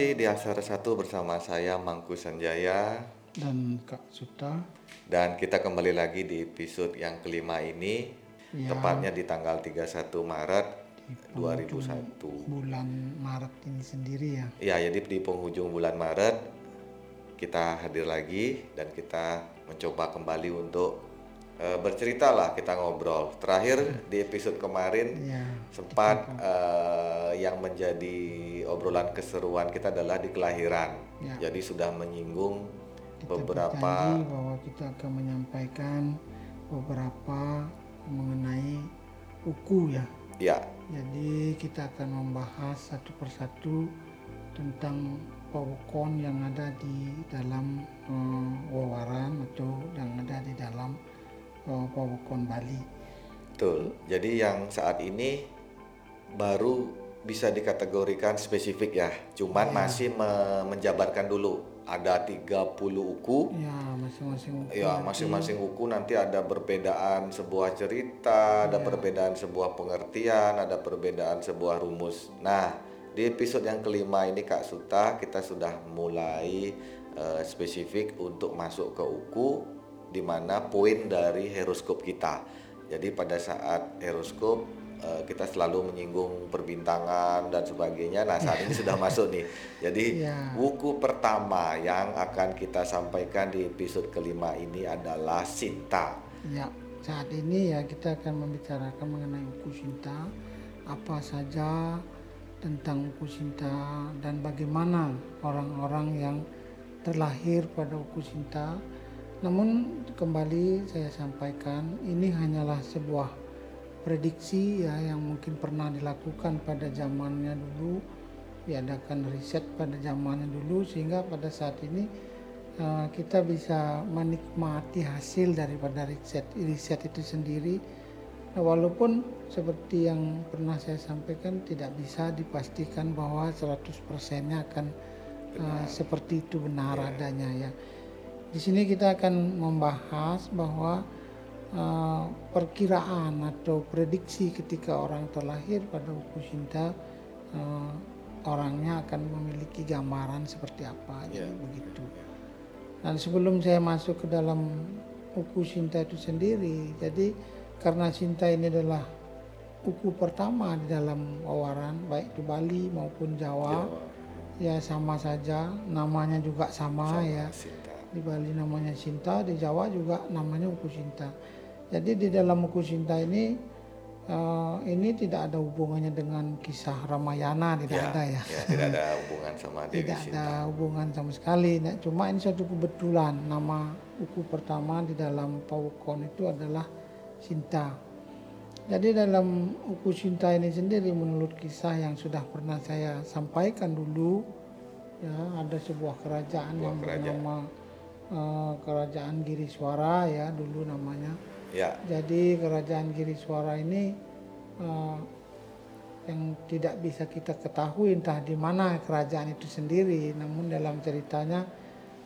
masih di Asar 1 bersama saya Mangku Sanjaya dan Kak Suta. dan kita kembali lagi di episode yang kelima ini Ya. tepatnya di tanggal 31 Maret di 2001. Bulan Maret ini sendiri ya. Ya, jadi di penghujung bulan Maret kita hadir lagi dan kita mencoba kembali untuk eh, bercerita lah kita ngobrol. Terakhir di episode kemarin Ya. sempat eh, yang menjadi obrolan keseruan kita adalah di kelahiran. Ya. Jadi sudah menyinggung Kita beberapa bahwa kita akan menyampaikan beberapa mengenai uku ya. ya Jadi kita akan membahas satu persatu tentang pawukon yang ada di dalam eh, wawaran atau yang ada di dalam eh, pawukon Bali. betul. Jadi yang saat ini baru bisa dikategorikan spesifik ya. Cuman masih me- menjabarkan dulu ada 30 uku Ya, masing-masing uku Ya, masing-masing uku nanti ada perbedaan sebuah cerita, ada perbedaan sebuah pengertian, ada perbedaan sebuah rumus. Nah, di episode yang kelima ini Kak Suta kita sudah mulai eh, spesifik untuk masuk ke uku di mana poin dari horoskop kita. Jadi pada saat horoskop eh, kita selalu menyinggung perbintangan dan sebagainya. Nah, saat ini sudah masuk nih. Jadi Ya. Buku pertama yang akan kita sampaikan di episode kelima ini adalah Sinta. Ya, saat ini ya kita akan membicarakan mengenai uku Sinta, apa saja tentang uku Sinta dan bagaimana orang-orang yang terlahir pada uku Sinta. Namun kembali saya sampaikan ini hanyalah sebuah prediksi ya yang mungkin pernah dilakukan pada zamannya dulu diadakan riset pada zamannya dulu sehingga pada saat ini uh, kita bisa menikmati hasil daripada riset riset itu sendiri. Nah, walaupun seperti yang pernah saya sampaikan tidak bisa dipastikan bahwa 100 persennya akan uh, seperti itu benar adanya ya di sini kita akan membahas bahwa uh, perkiraan atau prediksi ketika orang terlahir pada uku Sinta uh, orangnya akan memiliki gambaran seperti apa Ya. jadi begitu. Dan sebelum saya masuk ke dalam uku Sinta itu sendiri, jadi karena Sinta ini adalah uku pertama di dalam wawaran baik di Bali maupun Jawa, ya sama saja namanya juga sama, ya Sinta. Di Bali namanya Sinta, di Jawa juga namanya Uku Sinta. Jadi di dalam Uku Sinta ini eh, ini tidak ada hubungannya dengan kisah Ramayana, tidak ada ya. Ya, tidak ada hubungan sama Dewi Tidak Sinta. ada hubungan sama sekali. Nah, cuma ini satu kebetulan nama uku pertama di dalam Pawukon itu adalah Sinta. Jadi dalam uku Sinta ini sendiri menurut kisah yang sudah pernah saya sampaikan dulu ya ada sebuah kerajaan yang kerajaan. bernama eh, Kerajaan Giriswara ya dulu namanya. Ya, Jadi kerajaan Giriswara ini eh, yang tidak bisa kita ketahui entah di mana kerajaan itu sendiri. Namun dalam ceritanya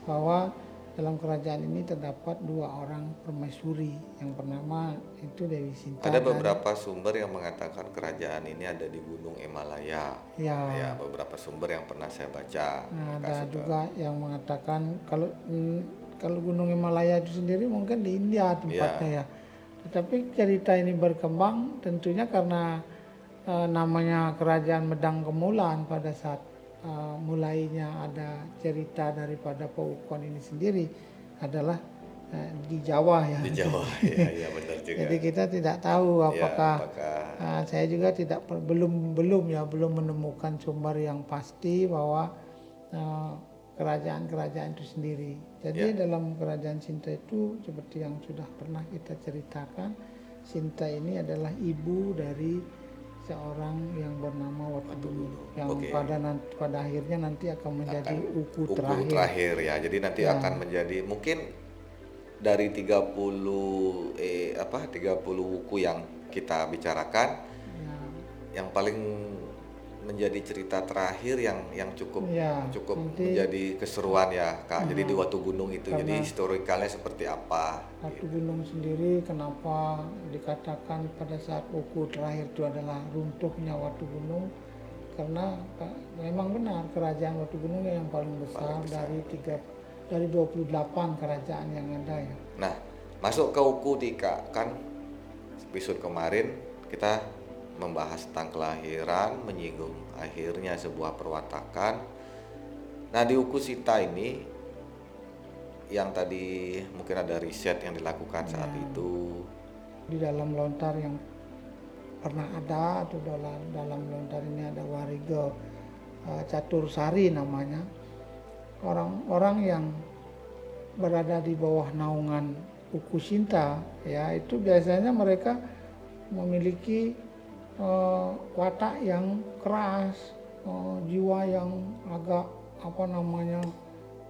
bahwa dalam kerajaan ini terdapat dua orang permaisuri yang bernama itu Dewi Sinta. ada dan- beberapa sumber yang mengatakan kerajaan ini ada di Gunung Himalaya. Ya, Ya, beberapa sumber yang pernah saya baca. nah, ada juga yang mengatakan kalau mm, kalau Gunung Himalaya itu sendiri mungkin di India tempatnya ya. Tetapi cerita ini berkembang tentunya karena eh, namanya kerajaan Medang Kemulan pada saat eh, mulainya ada cerita daripada Pawukon ini sendiri adalah eh, di Jawa ya. Di Jawa, ya, ya benar juga. Jadi kita tidak tahu Ya, apakah apakah Nah, saya juga tidak belum belum ya belum menemukan sumber yang pasti bahwa kerajaan-kerajaan itu sendiri. Jadi dalam kerajaan Sinta itu seperti yang sudah pernah kita ceritakan, Sinta ini adalah ibu dari seorang yang bernama Watugulu yang Oke. pada nanti, pada akhirnya nanti akan menjadi uku, uku terakhir. terakhir. ya. Jadi nanti akan menjadi mungkin dari 30 eh apa 30 buku yang kita bicarakan Ya, yang paling menjadi cerita terakhir yang yang cukup Ya, cukup nanti- menjadi keseruan ya Kak. Jadi di Watu Gunung itu jadi historikalnya seperti apa? Watu Gunung sendiri kenapa dikatakan pada saat uku terakhir itu adalah runtuhnya Watu Gunung karena Pak, memang benar kerajaan Batu Gunung yang paling besar, Paling besar. dari tiga dari 28 kerajaan yang ada ya. Nah, masuk ke uku Dika kan episode kemarin kita membahas tentang kelahiran, menyinggung akhirnya sebuah perwatakan. Nah, di uku Sita ini yang tadi mungkin ada riset yang dilakukan saat Ya. itu. Di dalam lontar yang pernah ada atau dalam dalam lontar ini ada wariga eh, catur sari namanya. Orang-orang yang berada di bawah naungan Uku Sinta ya itu biasanya mereka memiliki eh, watak yang keras, eh, jiwa yang agak apa namanya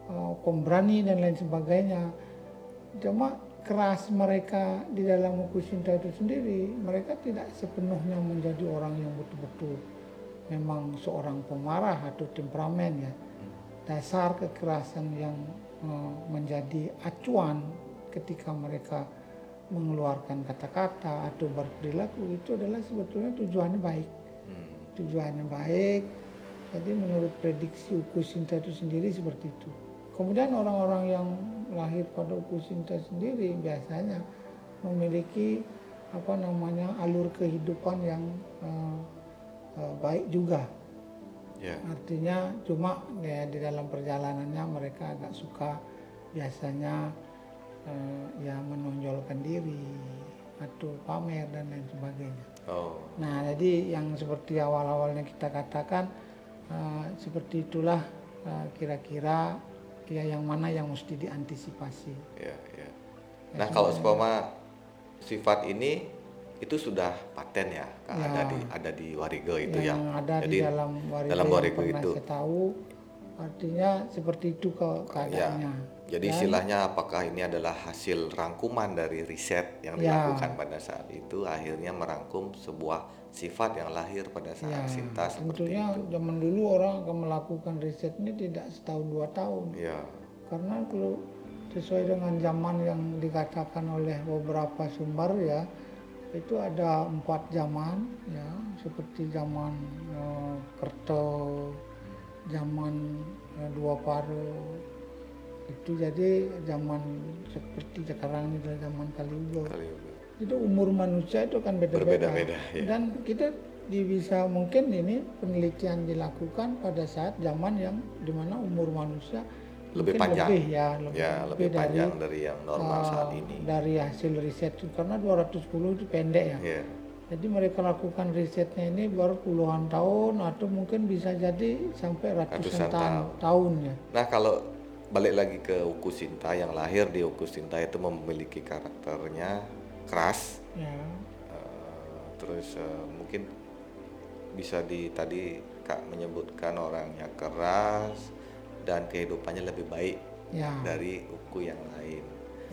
eh, pemberani dan lain sebagainya. Cuma keras mereka di dalam Uku Sinta itu sendiri, mereka tidak sepenuhnya menjadi orang yang betul-betul memang seorang pemarah atau temperamen ya. Dasar kekerasan yang eh, menjadi acuan ketika mereka mengeluarkan kata-kata atau berperilaku itu adalah sebetulnya tujuannya baik. Hmm. Tujuannya baik. Jadi menurut prediksi Uku Sinta itu sendiri seperti itu. Kemudian orang-orang yang lahir pada Uku Sinta sendiri biasanya memiliki apa namanya alur kehidupan yang eh, eh, baik juga. Ya. Artinya cuma ya di dalam perjalanannya mereka agak suka biasanya eh, ya menonjolkan diri atau pamer dan lain sebagainya. Oh. Nah, jadi yang seperti awal-awalnya kita katakan eh, seperti itulah eh, kira-kira ya yang mana yang mesti diantisipasi. Ya, ya. Nah, kalau seumpama sifat ini itu sudah paten ya, Ya. ada di ada di Wariga itu yang ya. ada Jadi di dalam wariga dalam yang wariga pernah itu. saya tahu artinya seperti itu ke keadaannya. Jadi istilahnya apakah ini adalah hasil rangkuman dari riset yang Ya. dilakukan pada saat itu akhirnya merangkum sebuah sifat yang lahir pada saat Ya, Sinta seperti tentunya itu. zaman dulu orang akan melakukan riset ini tidak setahun dua tahun Ya. karena kalau sesuai dengan zaman yang dikatakan oleh beberapa sumber ya itu ada empat zaman ya seperti zaman eh, Kerto, zaman eh, Dua Paro itu jadi zaman seperti sekarang ini adalah zaman Kali itu umur manusia itu kan beda-beda Berbeda-beda, ya. dan kita bisa mungkin ini penelitian dilakukan pada saat zaman yang di mana umur manusia Lebih panjang. lebih ya lebih, ya lebih dari, panjang dari yang normal uh, saat ini. dari hasil riset karena 210 itu pendek ya Ya. jadi mereka lakukan risetnya ini baru puluhan tahun atau mungkin bisa jadi sampai ratusan, Ratusan tahun, tahun ya Nah, kalau balik lagi ke Uku Sinta. Yang lahir di Uku Sinta itu memiliki karakternya keras. Ya. Eh, terus eh, mungkin bisa di tadi kak menyebutkan orangnya keras dan kehidupannya lebih baik ya. dari uku yang lain.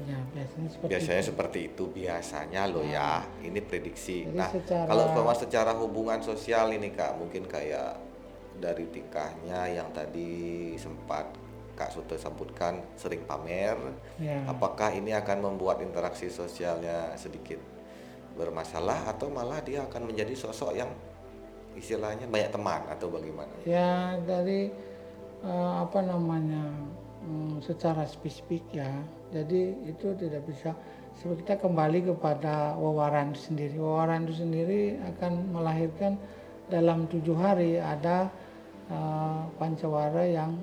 Ya biasanya seperti biasanya seperti itu biasanya loh ya. ini prediksi. Jadi nah secara- kalau umpama secara hubungan sosial ini kak mungkin kayak dari tingkahnya yang tadi sempat kak Suto sebutkan sering pamer. Ya. Apakah ini akan membuat interaksi sosialnya sedikit bermasalah atau malah dia akan menjadi sosok yang istilahnya banyak teman atau bagaimana? ya dari eh, apa namanya hmm, secara spesifik ya. Jadi itu tidak bisa so, kita kembali kepada wawaran itu sendiri. Wawaran itu sendiri akan melahirkan dalam tujuh hari ada eh, pancawara yang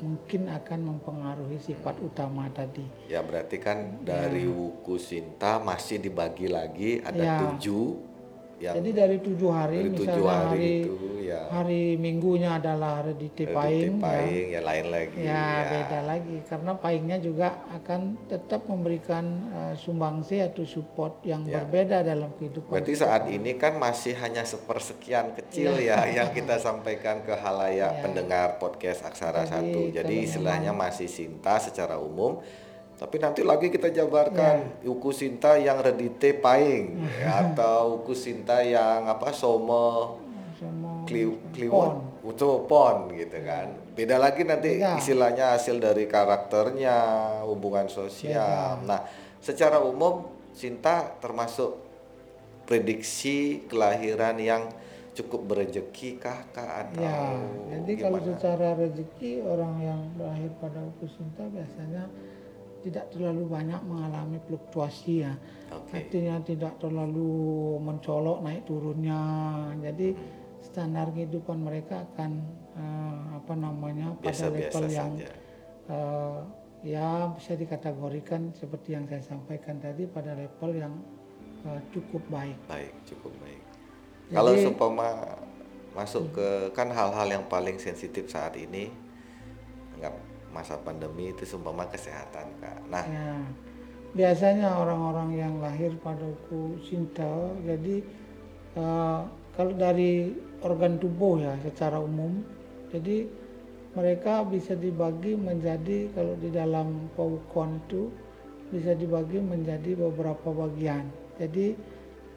mungkin akan mempengaruhi sifat utama tadi. Ya berarti kan dari wuku Sinta masih dibagi lagi ada Ya. tujuh yang jadi dari tujuh hari dari misalnya tujuh hari, hari itu ya hari minggunya adalah hari di Tepaing ya. Ya lain lagi Ya, beda lagi karena paingnya juga akan tetap memberikan eh, sumbangsi atau support yang berbeda dalam kehidupan. Ya. Berarti saat ini kan masih hanya sepersekian kecil ya yang kita sampaikan ke halayak pendengar podcast Aksara Jadi, Satu. Jadi istilahnya masih Sinta secara umum. Tapi nanti lagi kita jabarkan Uku Sinta yang redite paing ya, atau Uku Sinta yang apa Somo Kli, Kliwon itu pon gitu kan. Beda lagi nanti Beda. istilahnya hasil dari karakternya, hubungan sosial. Nah, secara umum Sinta termasuk prediksi kelahiran yang cukup berejeki kah kah atau Ya, jadi kalau gimana? secara rezeki orang yang lahir pada uku Sinta biasanya tidak terlalu banyak mengalami fluktuasi ya. Oke. Artinya tidak terlalu mencolok naik turunnya. Jadi standar kehidupan mereka akan eh, apa namanya pada Biasa-biasa level yang saja. eh, ya bisa dikategorikan seperti yang saya sampaikan tadi pada level yang eh, cukup baik. Baik, cukup baik. Jadi- Kalau seumpama masuk ke kan hal-hal yang paling sensitif saat ini nggak masa pandemi itu seumpama kesehatan kak. Nah, Ya, biasanya orang-orang yang lahir pada uku Sinta, jadi eh, kalau dari organ tubuh ya secara umum, jadi mereka bisa dibagi menjadi kalau di dalam paukon itu bisa dibagi menjadi beberapa bagian. Jadi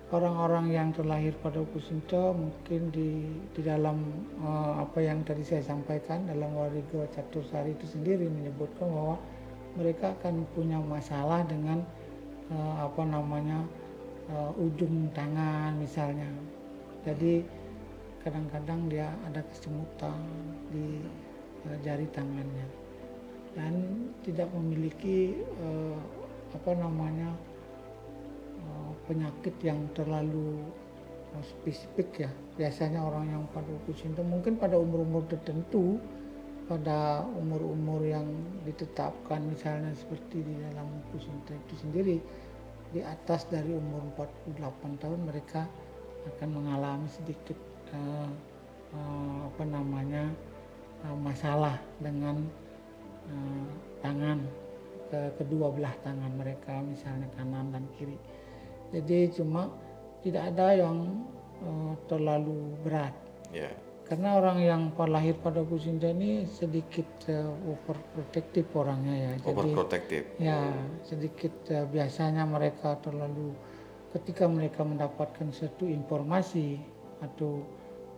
orang-orang yang terlahir pada uku Sinta mungkin di di dalam eh, apa yang tadi saya sampaikan dalam Warigo Catursari itu sendiri menyebutkan bahwa mereka akan punya masalah dengan eh, apa namanya eh, ujung tangan misalnya. Jadi kadang-kadang dia ada kesemutan di eh, jari tangannya dan tidak memiliki eh, apa namanya penyakit yang terlalu eh, spesifik ya. Biasanya orang yang pada uku Sinta mungkin pada umur-umur tertentu pada umur-umur yang ditetapkan misalnya seperti di dalam uku Sinta itu sendiri di atas dari umur 48 tahun mereka akan mengalami sedikit eh, eh, apa namanya eh, masalah dengan eh, tangan ke kedua belah tangan mereka misalnya kanan dan kiri jadi cuma tidak ada yang eh, terlalu berat. Ya, karena orang yang lahir pada Kusinta ini sedikit eh, overprotective orangnya ya. Jadi overprotective. ya sedikit eh, biasanya mereka terlalu ketika mereka mendapatkan satu informasi atau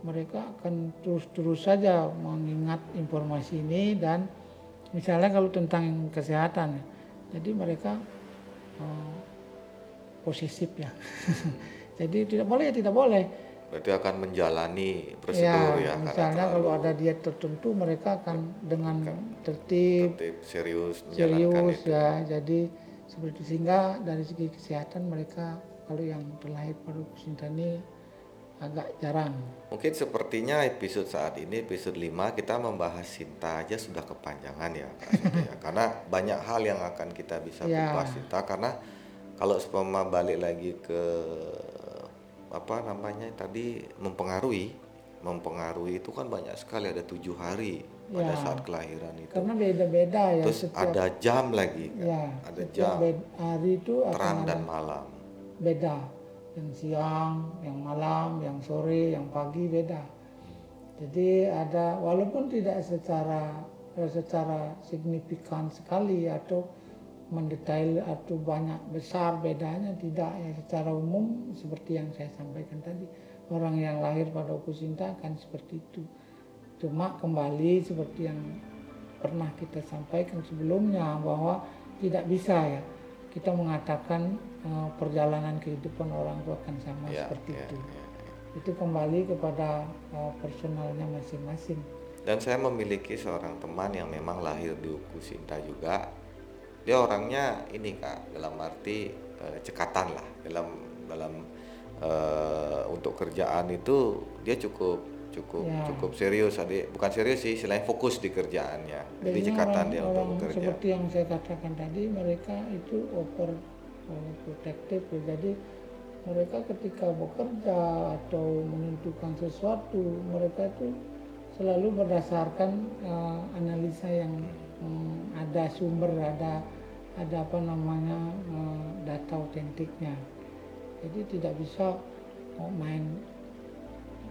mereka akan terus-terus saja mengingat informasi ini dan misalnya kalau tentang kesehatan jadi mereka posesif ya jadi tidak boleh ya tidak boleh Berarti akan menjalani prosedur ya, karena misalnya terlalu kalau ada diet tertentu mereka akan dengan tertib tertib, serius serius itu. ya jadi seperti sehingga dari segi kesehatan mereka kalau yang terlahir pada ini agak jarang Mungkin sepertinya episode saat ini episode 5 kita membahas Sinta aja sudah kepanjangan ya, Kak Sinta ya. Karena banyak hal yang akan kita bisa Ya. kupas Sinta karena kalau seumpama balik lagi ke apa namanya tadi mempengaruhi mempengaruhi itu kan banyak sekali ada tujuh hari pada Ya. saat kelahiran itu karena beda-beda ya terus setiap ada jam lagi Kak. ya ada jam hari itu terang dan malam beda yang siang yang malam yang sore yang pagi beda jadi ada walaupun tidak secara eh, secara signifikan sekali atau mendetail atau banyak besar bedanya tidak ya secara umum seperti yang saya sampaikan tadi orang yang lahir pada Ukusinta akan seperti itu cuma kembali seperti yang pernah kita sampaikan sebelumnya bahwa tidak bisa ya kita mengatakan eh, perjalanan kehidupan orang itu akan sama ya, seperti ya, itu ya. itu kembali kepada eh, personalnya masing-masing Dan saya memiliki seorang teman yang memang lahir di Uku Sinta juga. Dia orangnya ini kak, dalam arti eh, cekatan lah dalam dalam eh, untuk kerjaan itu dia cukup cukup Ya. cukup serius. Adik bukan serius sih, selain fokus di kerjaannya. Jadi cekatan orang, dia untuk orang bekerja. seperti yang saya katakan tadi mereka itu over protective ya. jadi mereka ketika bekerja atau menentukan sesuatu mereka itu selalu berdasarkan uh, analisa yang um, ada sumber ada ada apa namanya uh, data otentiknya jadi tidak bisa oh, main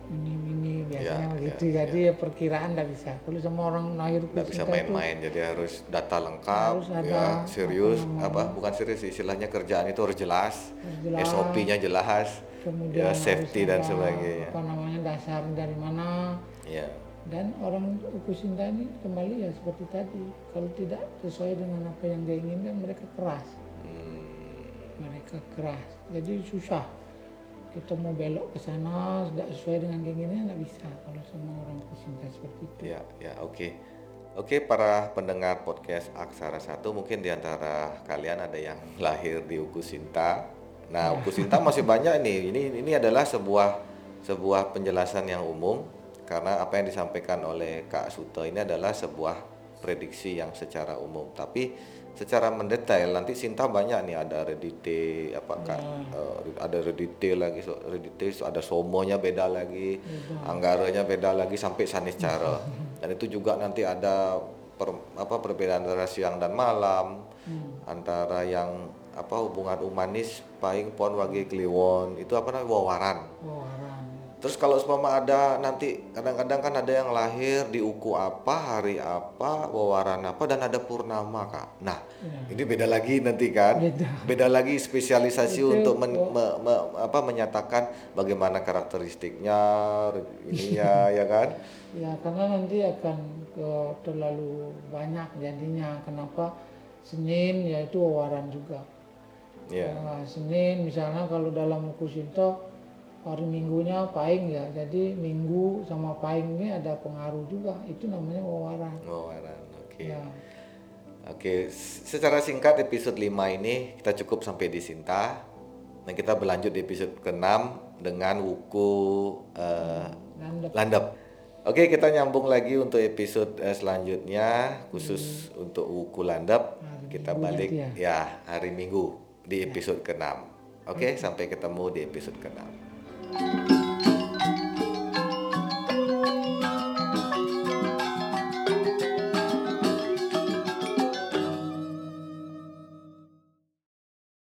ini-ini biasanya Ya, begitu ya, jadi ya perkiraan tidak bisa. Kalau sama orang lahir nggak bisa main-main jadi harus data lengkap Harus ada ya serius apa apa, bukan serius istilahnya kerjaan itu harus jelas, Harus jelas. SOP-nya jelas kemudian ya safety dan sebagainya. apa namanya dasar dari mana. Ya dan orang Ukusinta ini kembali ya seperti tadi kalau tidak sesuai dengan apa yang dia inginkan mereka keras hmm, mereka keras jadi susah kita mau belok ke sana tidak sesuai dengan keinginan nggak bisa kalau sama orang pecinta seperti itu. Ya, ya, oke. Oke, para pendengar podcast Aksara Satu, mungkin di antara kalian ada yang lahir di Uku Sinta. Nah, Uku Sinta masih banyak nih. Ini ini adalah sebuah sebuah penjelasan yang umum karena apa yang disampaikan oleh Kak Suto ini adalah sebuah prediksi yang secara umum. Tapi secara mendetail nanti Sinta banyak nih ada redite apa kak eh, ada redite lagi so, redite so, ada somonya beda lagi anggaranya beda lagi sampai sanis cara dan itu juga nanti ada per- apa perbedaan antara siang dan malam antara yang apa hubungan humanis paling pon wage kliwon itu apa namanya wawaran. Wawaran. Terus kalau seumpama ada nanti kadang-kadang kan ada yang lahir di uku apa, hari apa, wawaran apa dan ada purnama, Kak. Nah, ini beda lagi nanti kan? Beda. Beda lagi spesialisasi Itu, untuk men- me- me- apa menyatakan bagaimana karakteristiknya ininya ya kan? Ya karena nanti akan ke terlalu banyak jadinya. Kenapa Senin yaitu wawaran juga. Ya. Nah, Senin misalnya kalau dalam buku Sinto hari Minggunya paing ya. Jadi Minggu sama paing ini ada pengaruh juga. Itu namanya wawaran. Wawaran. Oke. Ya. Oke, secara singkat episode 5 ini kita cukup sampai di Sinta. Dan kita berlanjut di episode ke-6 dengan wuku eh, Landep. landep. Oke, kita nyambung lagi untuk episode eh, selanjutnya khusus untuk wuku landep. Kita Minggu balik nanti ya hari Minggu di episode ke-6. Oke, sampai ketemu di episode ke-6. you